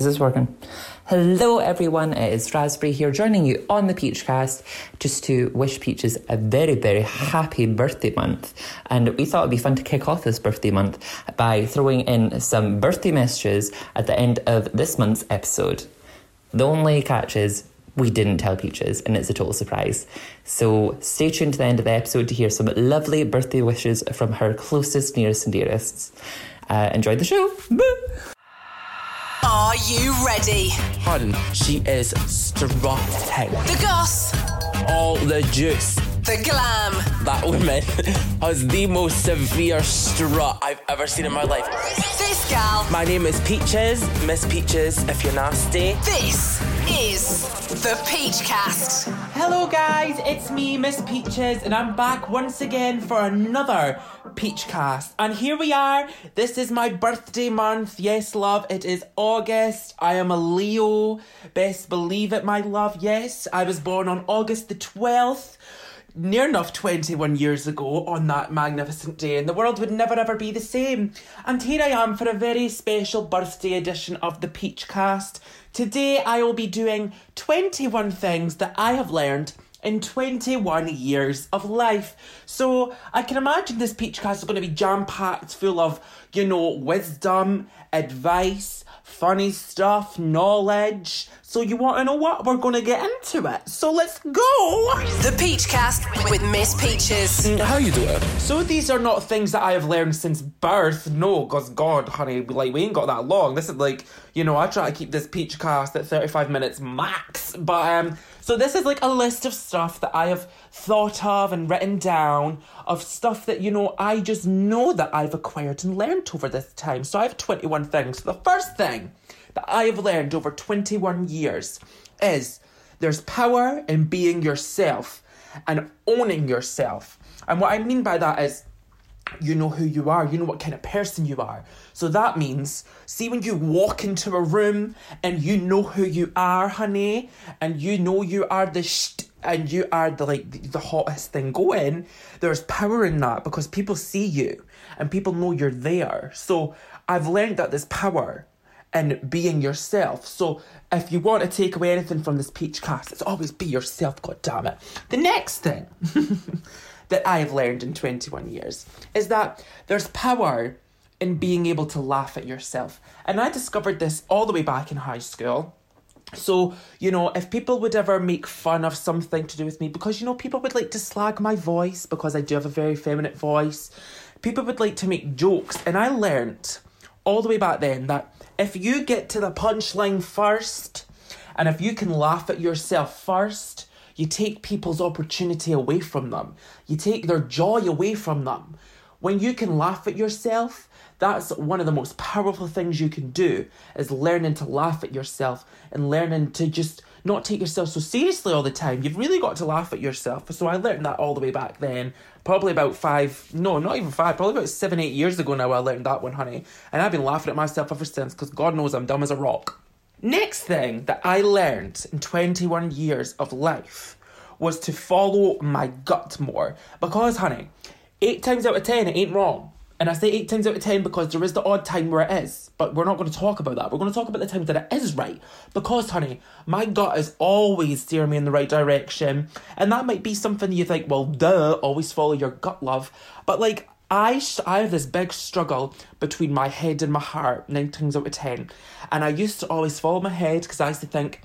Is this working? Hello, everyone. It is Raspberry here, joining you on the Peachcast just to wish Peaches a very, very happy birthday month. And we thought it'd be fun to kick off this birthday month by throwing in some birthday messages at the end of this month's episode. The only catch is we didn't tell Peaches, and it's a total surprise. So stay tuned to the end of the episode to hear some lovely birthday wishes from her closest, nearest, and dearest. Uh, enjoy the show. Boo! Are you ready? Hun, she is strutting. The goss, All the juice. The glam, That woman has the most severe strut I've ever seen in my life. this gal. My name is Peaches, Miss Peaches, if you're nasty. This is the Peachcast. Hello, guys, it's me, Miss Peaches, and I'm back once again for another Peachcast. And here we are. This is my birthday month. Yes, love, it is August. I am a Leo. Best believe it, my love. Yes, I was born on August the 12th. Near enough 21 years ago on that magnificent day, and the world would never ever be the same. And here I am for a very special birthday edition of the Peachcast. Today I will be doing 21 things that I have learned in 21 years of life. So I can imagine this Peachcast is going to be jam packed full of, you know, wisdom, advice, funny stuff, knowledge. So you want to know what? We're going to get into it. So let's go! The Peachcast with Miss Peaches. How you doing? So these are not things that I have learned since birth. No, cause God, honey, like we ain't got that long. This is like, you know, I try to keep this peach cast at 35 minutes max. But um so this is like a list of stuff that I have thought of and written down of stuff that, you know, I just know that I've acquired and learned over this time. So I have 21 things. The first thing that I have learned over 21 years is there's power in being yourself and owning yourself. And what I mean by that is you know who you are, you know what kind of person you are. So that means, see, when you walk into a room and you know who you are, honey, and you know you are the sh- and you are the like the, the hottest thing going, there's power in that because people see you and people know you're there. So I've learned that there's power in being yourself. So if you want to take away anything from this peach cast, it's always be yourself, god damn it. The next thing that I have learned in 21 years is that there's power in being able to laugh at yourself. And I discovered this all the way back in high school. So, you know, if people would ever make fun of something to do with me, because, you know, people would like to slag my voice because I do have a very feminine voice, people would like to make jokes. And I learned all the way back then that if you get to the punchline first, and if you can laugh at yourself first, you take people's opportunity away from them. You take their joy away from them. When you can laugh at yourself, that's one of the most powerful things you can do is learning to laugh at yourself and learning to just not take yourself so seriously all the time. You've really got to laugh at yourself. So I learned that all the way back then. Probably about five, no, not even five, probably about seven, eight years ago now I learned that one, honey. And I've been laughing at myself ever since because God knows I'm dumb as a rock. Next thing that I learned in 21 years of life was to follow my gut more. Because, honey, eight times out of ten, it ain't wrong. And I say eight times out of ten because there is the odd time where it is. But we're not going to talk about that. We're going to talk about the times that it is right. Because, honey, my gut is always steering me in the right direction. And that might be something you think, well, duh, always follow your gut, love. But, like, I, I have this big struggle between my head and my heart, nine times out of ten. And I used to always follow my head because I used to think,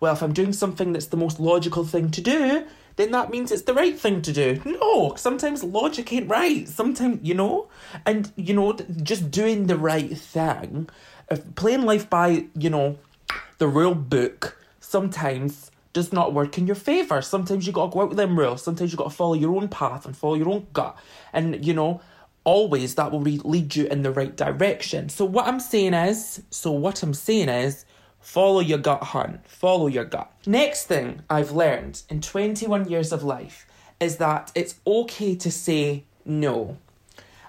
well, if I'm doing something that's the most logical thing to do, then that means it's the right thing to do. No, sometimes logic ain't right. Sometimes, you know, and, you know, just doing the right thing, if playing life by, you know, the rule book sometimes does not work in your favour. Sometimes you gotta go out with them rules. Sometimes you gotta follow your own path and follow your own gut. And, you know, always that will re- lead you in the right direction. So what I'm saying is, so what I'm saying is, follow your gut, hun. Follow your gut. Next thing I've learned in 21 years of life is that it's okay to say no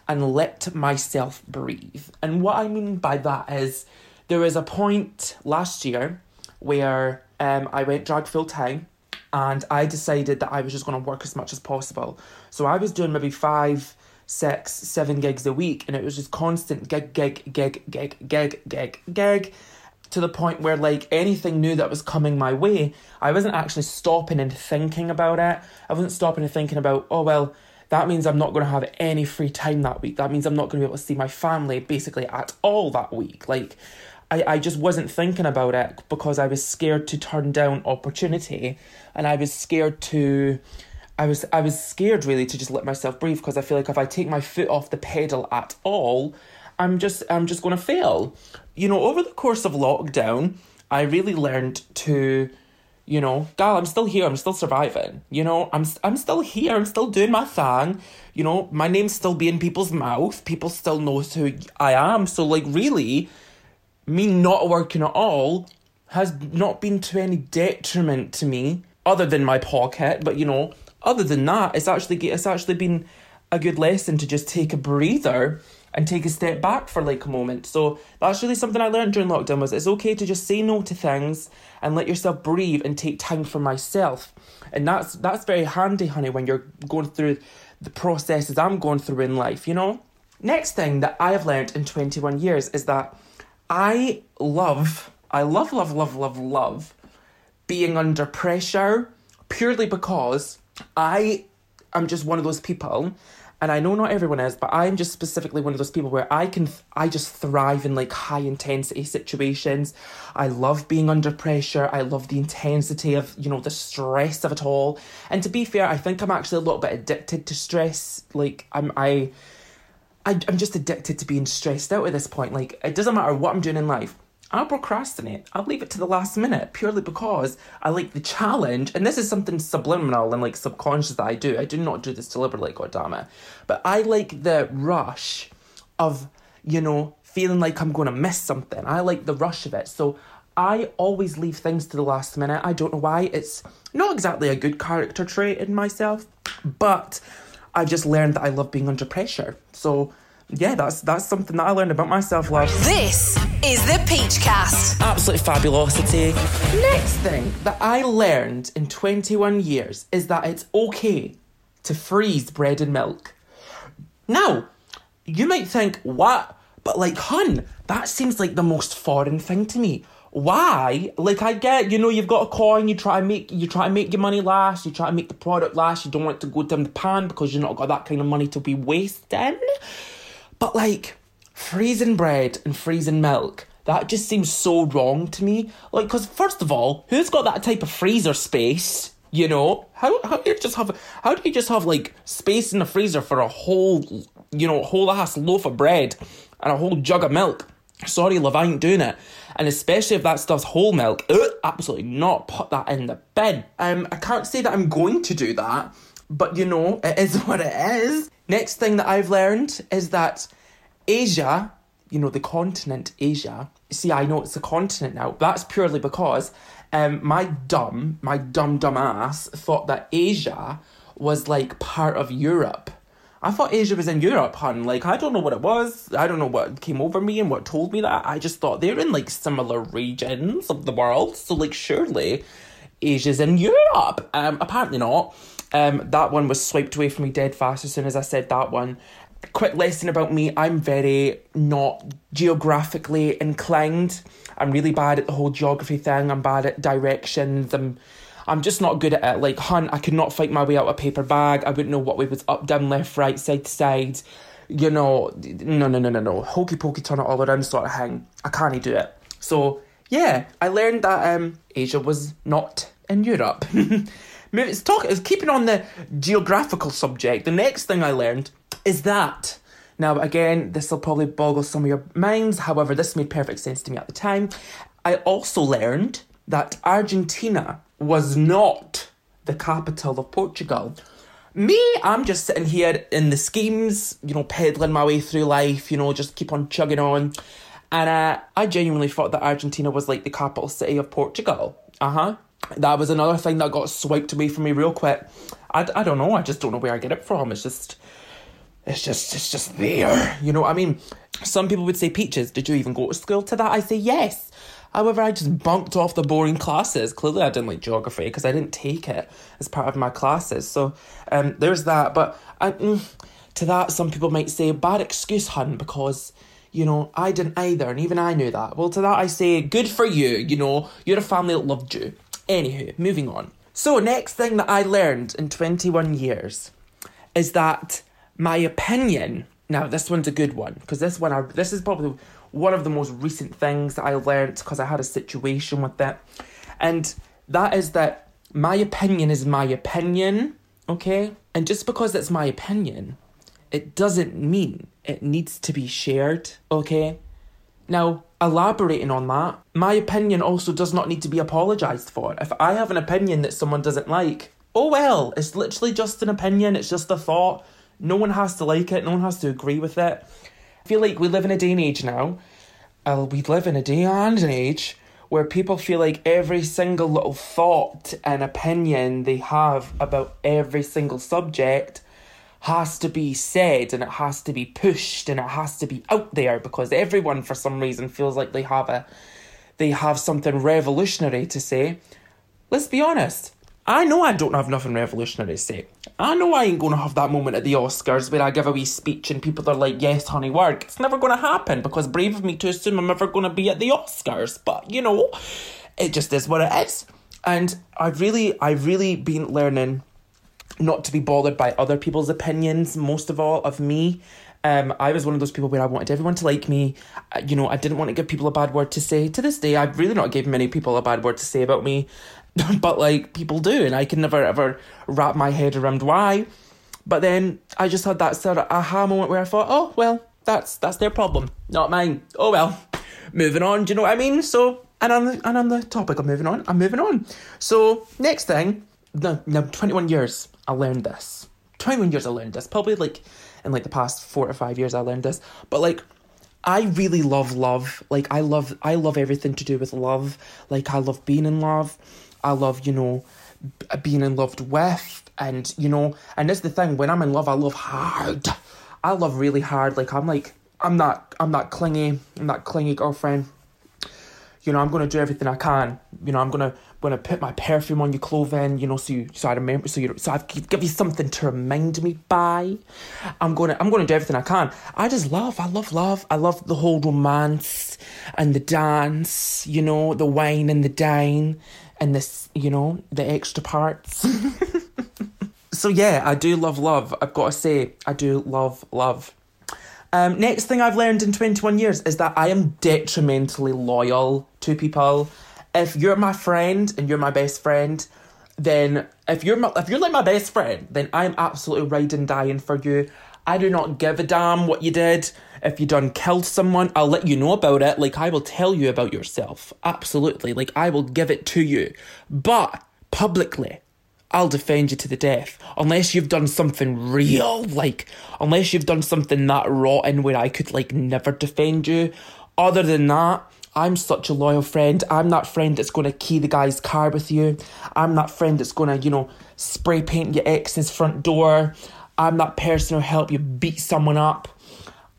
and let myself breathe. And what I mean by that is there was a point last year where um, I went drag full time and I decided that I was just going to work as much as possible. So I was doing maybe five, six, seven gigs a week and it was just constant gig, gig, gig, gig, gig, gig, gig. to the point where like anything new that was coming my way, I wasn't actually stopping and thinking about it. I wasn't stopping and thinking about, oh well, that means I'm not going to have any free time that week. That means I'm not going to be able to see my family basically at all that week. Like, I, I just wasn't thinking about it because I was scared to turn down opportunity and I was scared to I was I was scared really to just let myself breathe because I feel like if I take my foot off the pedal at all, I'm just I'm just going to fail. You know, over the course of lockdown, I really learned to you know, gal, I'm still here. I'm still surviving. You know, I'm I'm still here. I'm still doing my thing. You know, my name's still be in people's mouth. People still knows who I am. So like, really, me not working at all has not been to any detriment to me, other than my pocket. But you know, other than that, it's actually it's actually been a good lesson to just take a breather and take a step back for like a moment. So that's really something I learned during lockdown was it's okay to just say no to things and let yourself breathe and take time for myself. And that's that's very handy, honey, when you're going through the processes I'm going through in life, you know? Next thing that I have learned in 21 years is that I love, I love, love, love, love, love being under pressure purely because I am just one of those people and I know not everyone is, but I'm just specifically one of those people where I can, I just thrive in like high intensity situations. I love being under pressure. I love the intensity of, you know, the stress of it all. And to be fair, I think I'm actually a little bit addicted to stress. Like, I'm, I, I, I'm just addicted to being stressed out at this point. Like, it doesn't matter what I'm doing in life. I'll procrastinate. I'll leave it to the last minute purely because I like the challenge. And this is something subliminal and like subconscious that I do. I do not do this deliberately, god damn it. But I like the rush of, you know, feeling like I'm going to miss something. I like the rush of it. So I always leave things to the last minute. I don't know why. It's not exactly a good character trait in myself, but I've just learned that I love being under pressure. So yeah, that's that's something that I learned about myself last. This is the Peachcast. Absolute fabulosity. Next thing that I learned in 21 years is that it's okay to freeze bread and milk. Now, you might think, what? But like, hun, that seems like the most foreign thing to me. Why? Like I get, you know, you've got a coin, you try to make you try to make your money last, you try to make the product last, you don't want it to go down the pan because you've not got that kind of money to be wasting. But like freezing bread and freezing milk, that just seems so wrong to me. Like, because first of all, who's got that type of freezer space? You know, how how do you just have how do you just have like space in the freezer for a whole you know whole ass loaf of bread and a whole jug of milk? Sorry, love, I ain't doing it. And especially if that stuff's whole milk, ugh, absolutely not. Put that in the bin. Um, I can't say that I'm going to do that, but you know, it is what it is. Next thing that I've learned is that Asia, you know, the continent Asia. See, I know it's a continent now. That's purely because um, my dumb, my dumb dumb ass thought that Asia was like part of Europe. I thought Asia was in Europe, hun. Like, I don't know what it was. I don't know what came over me and what told me that. I just thought they're in like similar regions of the world. So, like, surely Asia's in Europe. Um, apparently not. Um, that one was swiped away from me dead fast as soon as I said that one. Quick lesson about me I'm very not geographically inclined. I'm really bad at the whole geography thing. I'm bad at directions. I'm I'm just not good at it. Like, hun, I could not fight my way out of a paper bag. I wouldn't know what way was up, down, left, right, side to side. You know, no, no, no, no, no. Hokey pokey, turn it all around sort of thing. I can't do it. So, yeah, I learned that um, Asia was not in Europe. it's talk, it's keeping on the geographical subject. The next thing I learned is that. Now, again, this will probably boggle some of your minds. However, this made perfect sense to me at the time. I also learned that Argentina was not the capital of Portugal. Me, I'm just sitting here in the schemes, you know, peddling my way through life, you know, just keep on chugging on. And uh, I genuinely thought that Argentina was like the capital city of Portugal. Uh huh. That was another thing that got swiped away from me real quick. I, I don't know, I just don't know where I get it from. It's just it's just it's just there. You know, I mean, some people would say, Peaches, did you even go to school to that? I say yes. However, I just bunked off the boring classes. Clearly, I didn't like geography because I didn't take it as part of my classes. So, um, there's that. But I, mm, to that, some people might say, bad excuse, hun, because you know, I didn't either, and even I knew that. Well, to that I say, good for you, you know, you're a family that loved you. Anywho, moving on. So, next thing that I learned in 21 years is that my opinion, now this one's a good one, because this one, I, this is probably one of the most recent things that I learned because I had a situation with it. And that is that my opinion is my opinion, okay? And just because it's my opinion, it doesn't mean it needs to be shared, okay? Now, elaborating on that, my opinion also does not need to be apologised for. If I have an opinion that someone doesn't like, oh well, it's literally just an opinion, it's just a thought. No one has to like it, no one has to agree with it. I feel like we live in a day and age now, uh, we live in a day and an age where people feel like every single little thought and opinion they have about every single subject has to be said and it has to be pushed and it has to be out there because everyone for some reason feels like they have a they have something revolutionary to say. Let's be honest. I know I don't have nothing revolutionary to say. I know I ain't gonna have that moment at the Oscars where I give a wee speech and people are like, yes, honey, work. It's never gonna happen because brave of me to assume I'm ever gonna be at the Oscars. But, you know, it just is what it is. And I've really, I've really been learning not to be bothered by other people's opinions, most of all of me. Um, I was one of those people where I wanted everyone to like me. Uh, You know, I didn't want to give people a bad word to say. To this day, I've really not given many people a bad word to say about me, but like people do, and I can never ever wrap my head around why. But then I just had that sort of aha moment where I thought, oh well, that's that's their problem, not mine. Oh well, moving on. Do you know what I mean? So, and on the, and on the topic of moving on, I'm moving on. So next thing, no, no, 21 years, I learned this. 21 years I learned this. Probably like in like the past four or five years I learned this. But like I really love love. Like I love I love everything to do with love. Like I love being in love. I love, you know, being in loved with and you know, and that's the thing, when I'm in love I love hard. I love really hard. Like I'm like I'm not I'm not clingy. I'm not clingy girlfriend you know, I'm gonna do everything I can. You know, I'm gonna gonna put my perfume on your clothing. You know, so you so I remember so you so I give you something to remind me by. I'm gonna I'm gonna do everything I can. I just love I love love. I love the whole romance and the dance. You know, the wine and the dine and this. You know, the extra parts. so yeah, I do love love. I've got to say, I do love love. Um, next thing I've learned in 21 years is that I am detrimentally loyal to people. If you're my friend and you're my best friend, then if you're my, if you're like my best friend, then I'm absolutely riding dying for you. I do not give a damn what you did. If you done killed someone, I'll let you know about it. Like I will tell you about yourself. Absolutely. Like I will give it to you. But publicly, I'll defend you to the death. Unless you've done something real, like, unless you've done something that rotten where I could, like, never defend you. Other than that, I'm such a loyal friend. I'm that friend that's gonna key the guy's car with you. I'm that friend that's gonna, you know, spray paint your ex's front door. I'm that person who'll help you beat someone up.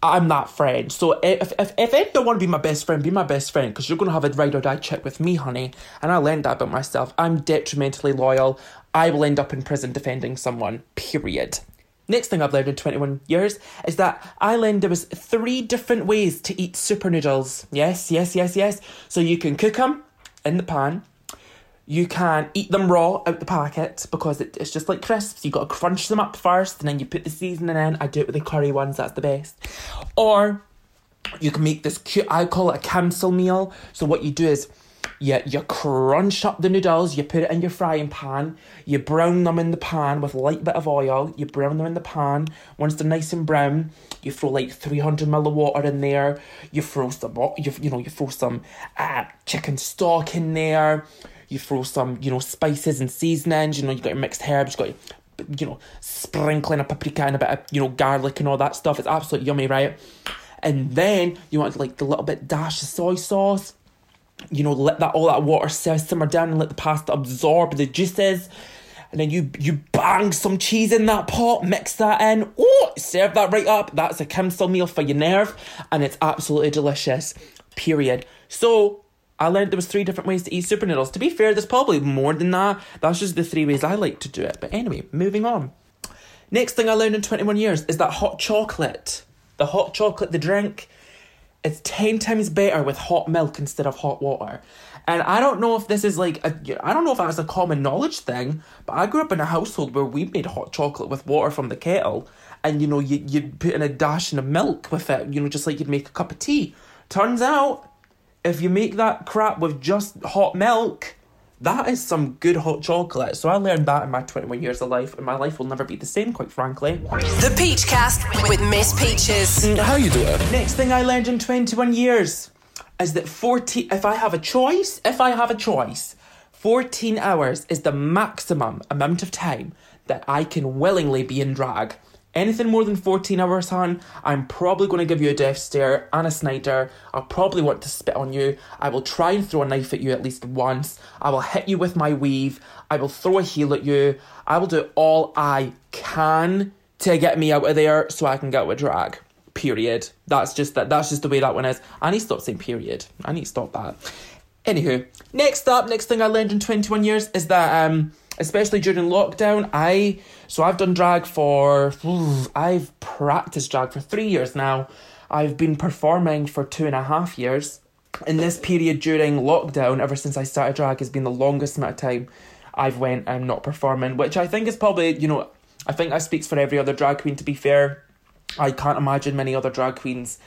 I'm that friend. So if if if you don't want to be my best friend, be my best friend because you're gonna have a ride or die check with me, honey. And I learned that about myself. I'm detrimentally loyal. I will end up in prison defending someone. Period. Next thing I've learned in 21 years is that I learned there was three different ways to eat super noodles. Yes, yes, yes, yes. So you can cook them in the pan. You can eat them raw out the packet because it, it's just like crisps. You've got to crunch them up first and then you put the seasoning in. I do it with the curry ones, that's the best. Or you can make this cute, I call it a cancel meal. So what you do is you, you crunch up the noodles, you put it in your frying pan, you brown them in the pan with a light bit of oil, you brown them in the pan. Once they're nice and brown, you throw like 300 ml of water in there, you throw some, you, you know, you throw some uh, chicken stock in there, you throw some, you know, spices and seasonings, you know, you got your mixed herbs, you got your, you know, sprinkling of paprika and a bit of, you know, garlic and all that stuff. It's absolutely yummy, right? And then you want like the little bit dash of soy sauce you know, let that all that water simmer down and let the pasta absorb the juices. And then you you bang some cheese in that pot, mix that in, oh, serve that right up. That's a Kimsel meal for your nerve, and it's absolutely delicious. Period. So I learned there was three different ways to eat super noodles. To be fair, there's probably more than that. That's just the three ways I like to do it. But anyway, moving on. Next thing I learned in 21 years is that hot chocolate. The hot chocolate, the drink, it's 10 times better with hot milk instead of hot water. And I don't know if this is like, a, I don't know if that's a common knowledge thing, but I grew up in a household where we made hot chocolate with water from the kettle. And, you know, you, you'd put in a dash of milk with it, you know, just like you'd make a cup of tea. Turns out, if you make that crap with just hot milk, that is some good hot chocolate. So I learned that in my 21 years of life, and my life will never be the same, quite frankly. The Peachcast with Miss Peaches. Mm, how you doing? Next thing I learned in 21 years is that 14, if I have a choice, if I have a choice, 14 hours is the maximum amount of time that I can willingly be in drag. Anything more than 14 hours, hon, I'm probably going to give you a death stare and a snider. I'll probably want to spit on you. I will try and throw a knife at you at least once. I will hit you with my weave. I will throw a heel at you. I will do all I can to get me out of there so I can get with drag. Period. That's just that. That's just the way that one is. I need to stop saying period. I need to stop that. Anywho, next up, next thing I learned in 21 years is that um especially during lockdown, I so I've done drag for I've practiced drag for three years now. I've been performing for two and a half years. In this period during lockdown, ever since I started drag, has been the longest amount of time I've went and not performing, which I think is probably you know I think that speaks for every other drag queen. To be fair, I can't imagine many other drag queens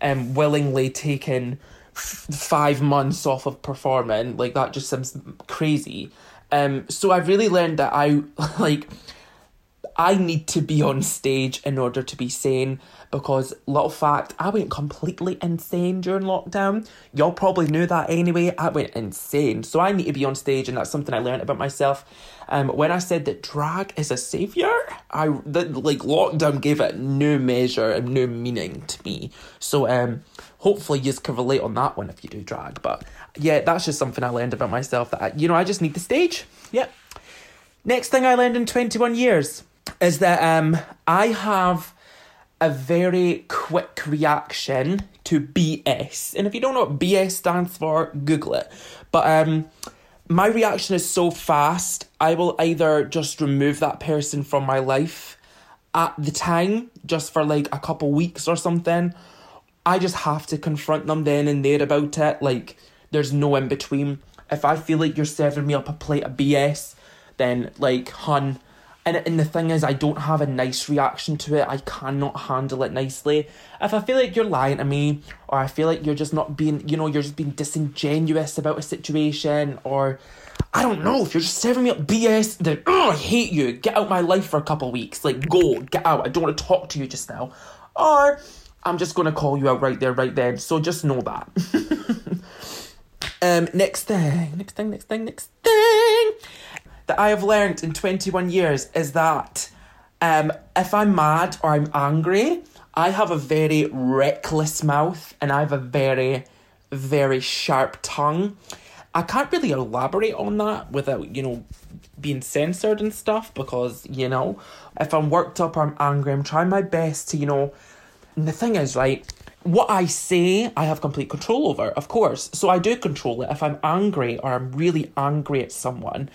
um willingly taking f- five months off of performing like that. Just seems crazy. Um, so I've really learned that I like I need to be on stage in order to be sane because little fact, I went completely insane during lockdown. Y'all probably knew that anyway. I went insane. So I need to be on stage and that's something I learned about myself. Um when I said that drag is a savior, I the, like lockdown gave it new measure and new meaning to me. So um hopefully you can relate on that one if you do drag. But yeah, that's just something I learned about myself that I, you know I just need the stage. Yep. Next thing I learned in 21 years is that um I have a very quick reaction to BS. And if you don't know what BS stands for, Google it. But um my reaction is so fast, I will either just remove that person from my life at the time, just for like a couple weeks or something. I just have to confront them then and there about it. Like, there's no in between. If I feel like you're serving me up a plate of BS, then, like, hun. And, and the thing is, I don't have a nice reaction to it. I cannot handle it nicely. If I feel like you're lying to me, or I feel like you're just not being, you know, you're just being disingenuous about a situation, or I don't know, if you're just serving me up BS, then, oh, I hate you. Get out my life for a couple weeks. Like, go, get out. I don't want to talk to you just now. Or I'm just going to call you out right there, right then. So just know that. um, next thing, next thing, next thing, next thing that I have learned in 21 years is that um, if I'm mad or I'm angry, I have a very reckless mouth and I have a very, very sharp tongue. I can't really elaborate on that without, you know, being censored and stuff because, you know, if I'm worked up or I'm angry, I'm trying my best to, you know, and the thing is, right, what I say, I have complete control over, of course. So I do control it. If I'm angry or I'm really angry at someone,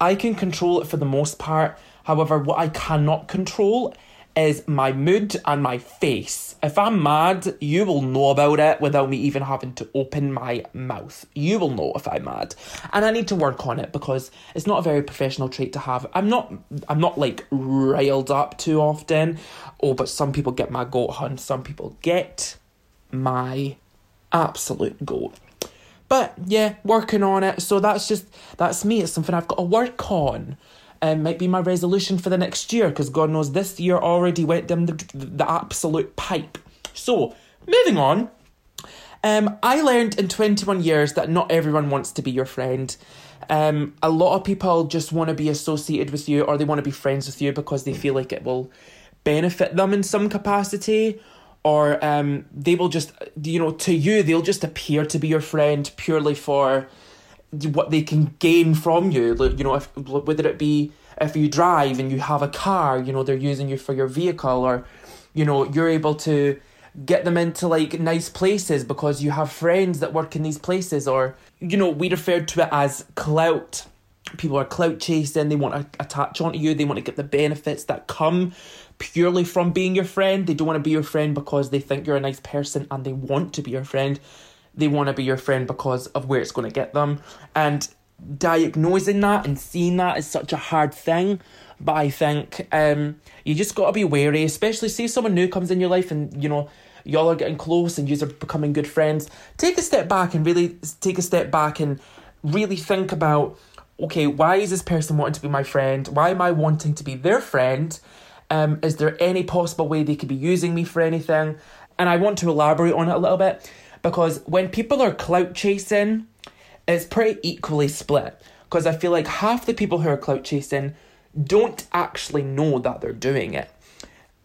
I can control it for the most part. However, what I cannot control is my mood and my face. If I'm mad, you will know about it without me even having to open my mouth. You will know if I'm mad. And I need to work on it because it's not a very professional trait to have. I'm not I'm not like riled up too often. Oh, but some people get my goat hunt, some people get my absolute goal. But yeah, working on it. So that's just that's me. It's something I've got to work on. Um, might be my resolution for the next year because God knows this year already went down the, the absolute pipe. So, moving on. Um, I learned in 21 years that not everyone wants to be your friend. Um, a lot of people just want to be associated with you or they want to be friends with you because they feel like it will benefit them in some capacity or um, they will just, you know, to you, they'll just appear to be your friend purely for what they can gain from you. You know, if, whether it be if you drive and you have a car, you know, they're using you for your vehicle, or, you know, you're able to get them into like nice places because you have friends that work in these places, or, you know, we referred to it as clout people are clout chasing, they want to attach onto you, they want to get the benefits that come purely from being your friend. They don't want to be your friend because they think you're a nice person and they want to be your friend. They want to be your friend because of where it's going to get them. And diagnosing that and seeing that is such a hard thing. But I think um, you just got to be wary, especially say someone new comes in your life and you know y'all are getting close and you are becoming good friends. Take a step back and really take a step back and really think about okay, why is this person wanting to be my friend? Why am I wanting to be their friend? Um, is there any possible way they could be using me for anything? And I want to elaborate on it a little bit because when people are clout chasing, it's pretty equally split. Because I feel like half the people who are clout chasing don't actually know that they're doing it.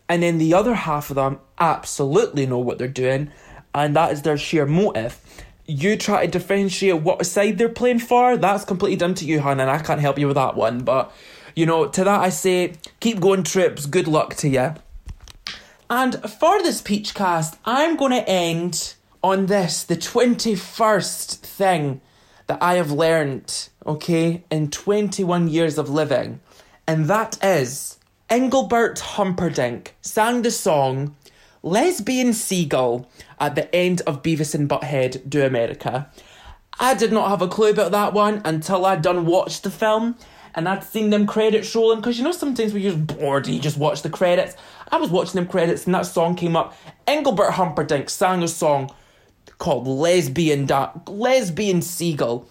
And then the other half of them absolutely know what they're doing, and that is their sheer motive. You try to differentiate what side they're playing for, that's completely down to you, hon, and I can't help you with that one. But, you know, to that I say, keep going, trips, good luck to you. And for this Peach cast, I'm going to end on this the 21st thing that I have learned, okay, in 21 years of living. And that is Engelbert Humperdinck sang the song Lesbian Seagull at the end of Beavis and Butthead Do America. I did not have a clue about that one until I'd done watched the film and I'd seen them credits rolling because you know sometimes when you're bored and you just watch the credits. I was watching them credits and that song came up. Engelbert Humperdinck sang a song called Lesbian da- Lesbian Seagull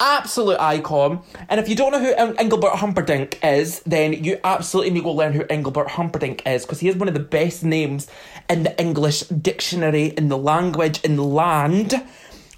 absolute icon. And if you don't know who Engelbert Humperdinck is, then you absolutely need to go learn who Engelbert Humperdinck is because he is one of the best names in the English dictionary, in the language, in the land.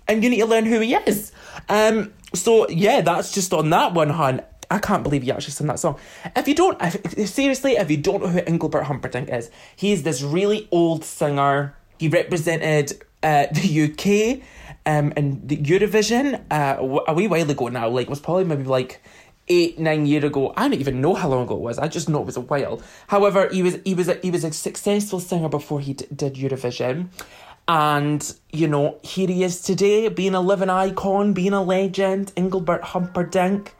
And you need to learn who he is. Um, so yeah, that's just on that one, hon. I can't believe you actually sang that song. If you don't, if, seriously, if you don't know who Engelbert Humperdinck is, he's this really old singer. He represented uh, the UK um, and the Eurovision uh, a wee while ago now, like, it was probably maybe like eight nine year ago. I don't even know how long ago it was. I just know it was a while. However, he was he was a, he was a successful singer before he d- did Eurovision, and you know here he is today, being a living icon, being a legend. Engelbert Humperdinck.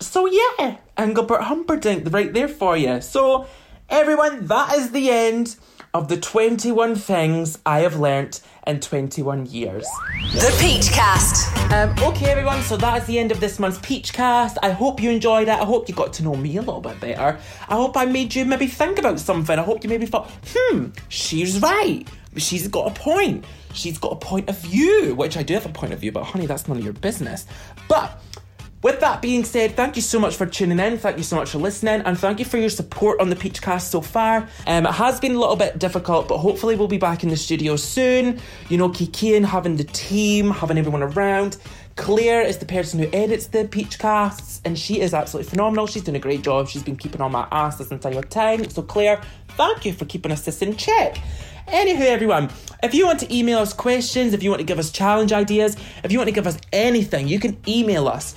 So yeah, Engelbert Humperdinck, right there for you. So everyone, that is the end of the twenty one things I have learnt in 21 years. The Peach Cast. Um, okay, everyone, so that is the end of this month's Peach Cast. I hope you enjoyed it. I hope you got to know me a little bit better. I hope I made you maybe think about something. I hope you maybe thought, hmm, she's right. She's got a point. She's got a point of view, which I do have a point of view, but honey, that's none of your business. But with that being said, thank you so much for tuning in. Thank you so much for listening, and thank you for your support on the Peachcast so far. Um, it has been a little bit difficult, but hopefully we'll be back in the studio soon. You know, Kiki and having the team, having everyone around. Claire is the person who edits the Peachcasts, and she is absolutely phenomenal. She's doing a great job. She's been keeping on my ass this entire time. So, Claire, thank you for keeping us this in check. Anywho, everyone, if you want to email us questions, if you want to give us challenge ideas, if you want to give us anything, you can email us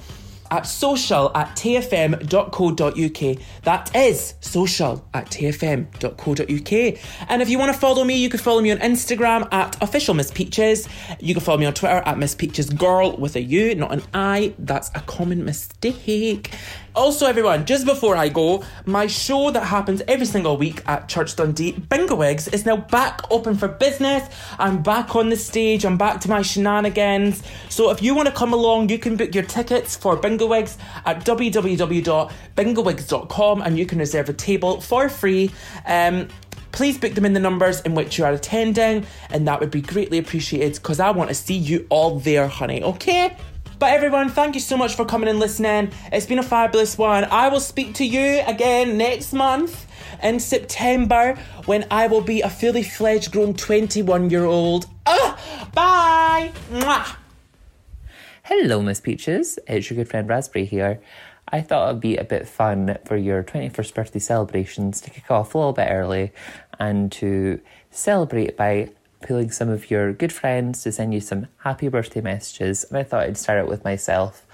at social at tfm.co.uk. That is social at tfm.co.uk. And if you want to follow me, you can follow me on Instagram at official Miss Peaches. You can follow me on Twitter at Miss Peaches Girl with a U, not an I. That's a common mistake. Also, everyone, just before I go, my show that happens every single week at Church Dundee, Bingo Wigs, is now back open for business. I'm back on the stage, I'm back to my shenanigans. So if you want to come along, you can book your tickets for Bingo Wigs at www.bingowigs.com and you can reserve a table for free. Um, please book them in the numbers in which you are attending, and that would be greatly appreciated because I want to see you all there, honey, okay? But everyone, thank you so much for coming and listening. It's been a fabulous one. I will speak to you again next month in September when I will be a fully fledged grown 21 year old. Ah, bye! Mwah. Hello, Miss Peaches. It's your good friend Raspberry here. I thought it'd be a bit fun for your 21st birthday celebrations to kick off a little bit early and to celebrate by pulling some of your good friends to send you some happy birthday messages. And I thought I'd start out with myself.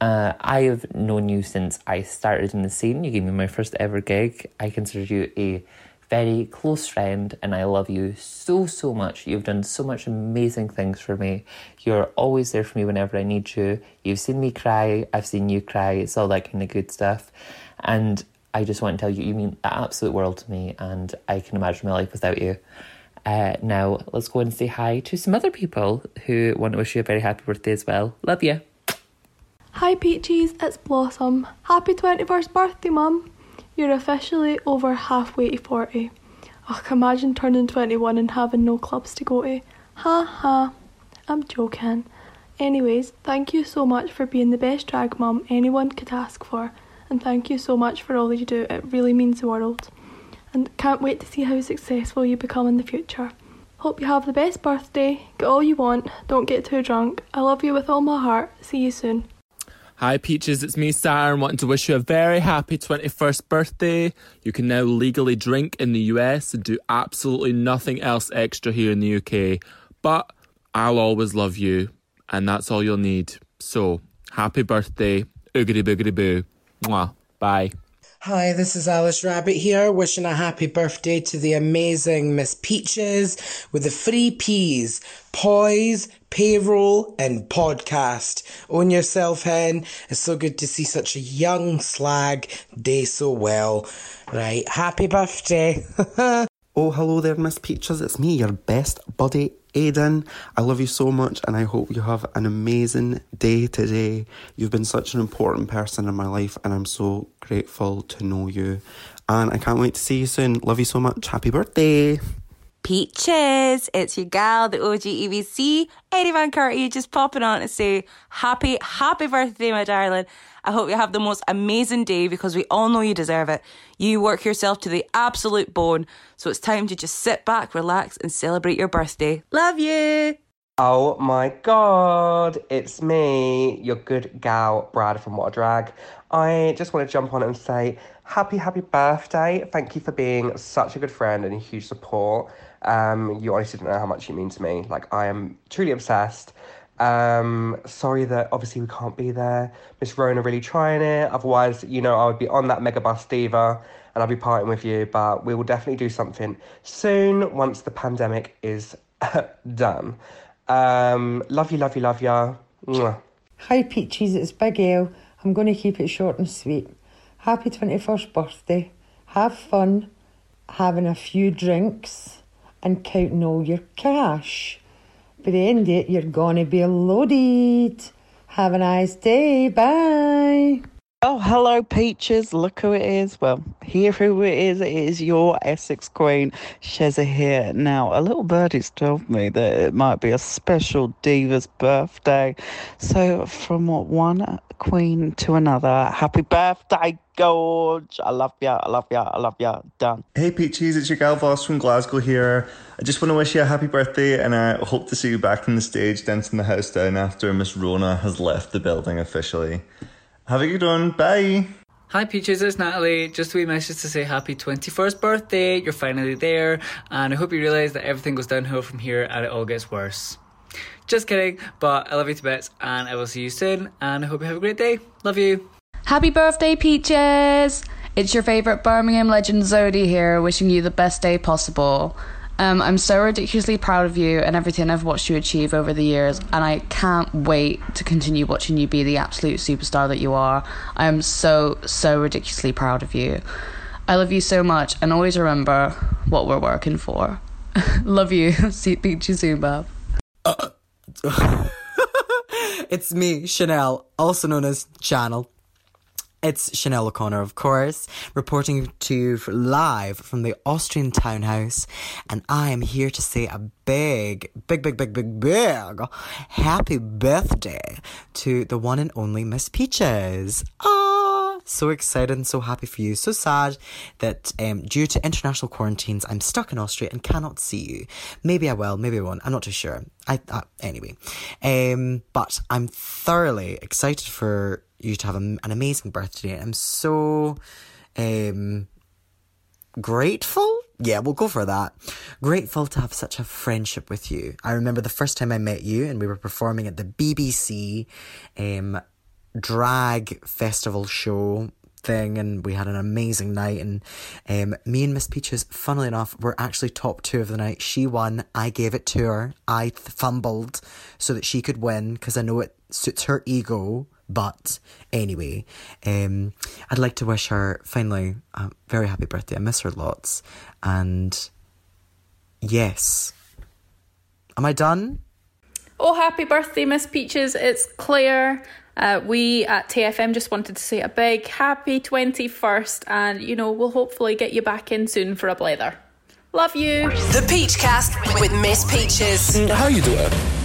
Uh, I have known you since I started in the scene. You gave me my first ever gig. I consider you a very close friend, and I love you so, so much. You've done so much amazing things for me. You're always there for me whenever I need you. You've seen me cry, I've seen you cry. It's all that kind of good stuff. And I just want to tell you, you mean the absolute world to me, and I can imagine my life without you. Uh, now, let's go and say hi to some other people who want to wish you a very happy birthday as well. Love you. Hi Peaches, it's Blossom. Happy 21st birthday, Mum. You're officially over halfway to 40. Oh, imagine turning 21 and having no clubs to go to. Ha ha. I'm joking. Anyways, thank you so much for being the best drag mum anyone could ask for, and thank you so much for all that you do. It really means the world. And can't wait to see how successful you become in the future. Hope you have the best birthday. Get all you want. Don't get too drunk. I love you with all my heart. See you soon. Hi Peaches, it's me Saturn wanting to wish you a very happy 21st birthday. You can now legally drink in the US and do absolutely nothing else extra here in the UK. But I'll always love you and that's all you'll need. So, happy birthday. Oogity boogity boo. Mwah. Bye. Hi, this is Alice Rabbit here, wishing a happy birthday to the amazing Miss Peaches with the three P's poise, payroll, and podcast. Own yourself, hen. It's so good to see such a young slag day so well. Right, happy birthday. Oh, hello there, Miss Peaches. It's me, your best buddy, Aidan. I love you so much and I hope you have an amazing day today. You've been such an important person in my life and I'm so grateful to know you. And I can't wait to see you soon. Love you so much. Happy birthday. Peaches, it's your gal, the OG EBC, Eddie Van Curty, just popping on to say happy, happy birthday, my darling. I hope you have the most amazing day because we all know you deserve it. You work yourself to the absolute bone, so it's time to just sit back, relax, and celebrate your birthday. Love you! Oh my god, it's me, your good gal, Brad from What a Drag. I just want to jump on and say happy, happy birthday. Thank you for being such a good friend and a huge support. Um, you honestly don't know how much you mean to me. Like, I am truly obsessed. Um, sorry that obviously we can't be there. Miss Rona really trying it. Otherwise, you know, I would be on that Megabus Diva and I'll be partying with you. But we will definitely do something soon once the pandemic is done. Um, love you, love you, love you. Hi Peaches, it's Big L. I'm going to keep it short and sweet. Happy 21st birthday. Have fun having a few drinks and counting all your cash. By the end of it, you're to be loaded. Have a nice day. Bye. Oh, hello, Peaches. Look who it is. Well, here who it is. It is your Essex Queen, Sheza here. Now, a little birdie's told me that it might be a special Diva's birthday. So, from one queen to another, happy birthday, George. I love ya. I love ya. I love ya. Done. Hey Peaches, it's your gal Voss from Glasgow here. I just want to wish you a happy birthday and I hope to see you back on the stage dancing the house down after Miss Rona has left the building officially. Have a good one. Bye. Hi Peaches, it's Natalie. Just a wee message to say happy 21st birthday. You're finally there, and I hope you realise that everything goes downhill from here and it all gets worse. Just kidding, but I love you to bits, and I will see you soon, and I hope you have a great day. Love you. Happy birthday, Peaches! It's your favourite Birmingham legend Zodi here, wishing you the best day possible. Um, I'm so ridiculously proud of you and everything I've watched you achieve over the years, and I can't wait to continue watching you be the absolute superstar that you are. I am so, so ridiculously proud of you. I love you so much, and always remember what we're working for. love you. See you soon, Bob. it's me, Chanel, also known as Channel. It's Chanel O'Connor, of course, reporting to you live from the Austrian townhouse, and I am here to say a big, big, big, big, big, big happy birthday to the one and only Miss Peaches. Ah, so excited and so happy for you. So sad that um, due to international quarantines, I'm stuck in Austria and cannot see you. Maybe I will, maybe I won't. I'm not too sure. I uh, anyway, um, but I'm thoroughly excited for you to have a, an amazing birthday. I'm so um, grateful. Yeah, we'll go for that. Grateful to have such a friendship with you. I remember the first time I met you, and we were performing at the BBC um, drag festival show thing and we had an amazing night and um, me and Miss Peaches, funnily enough, were actually top two of the night. She won. I gave it to her. I fumbled so that she could win because I know it suits her ego. But anyway, um, I'd like to wish her finally a very happy birthday. I miss her lots. And yes. Am I done? Oh, happy birthday, Miss Peaches. It's Claire. Uh, we at TFM just wanted to say a big happy 21st, and you know, we'll hopefully get you back in soon for a blether. Love you. The Peach Cast with Miss Peaches. How you doing?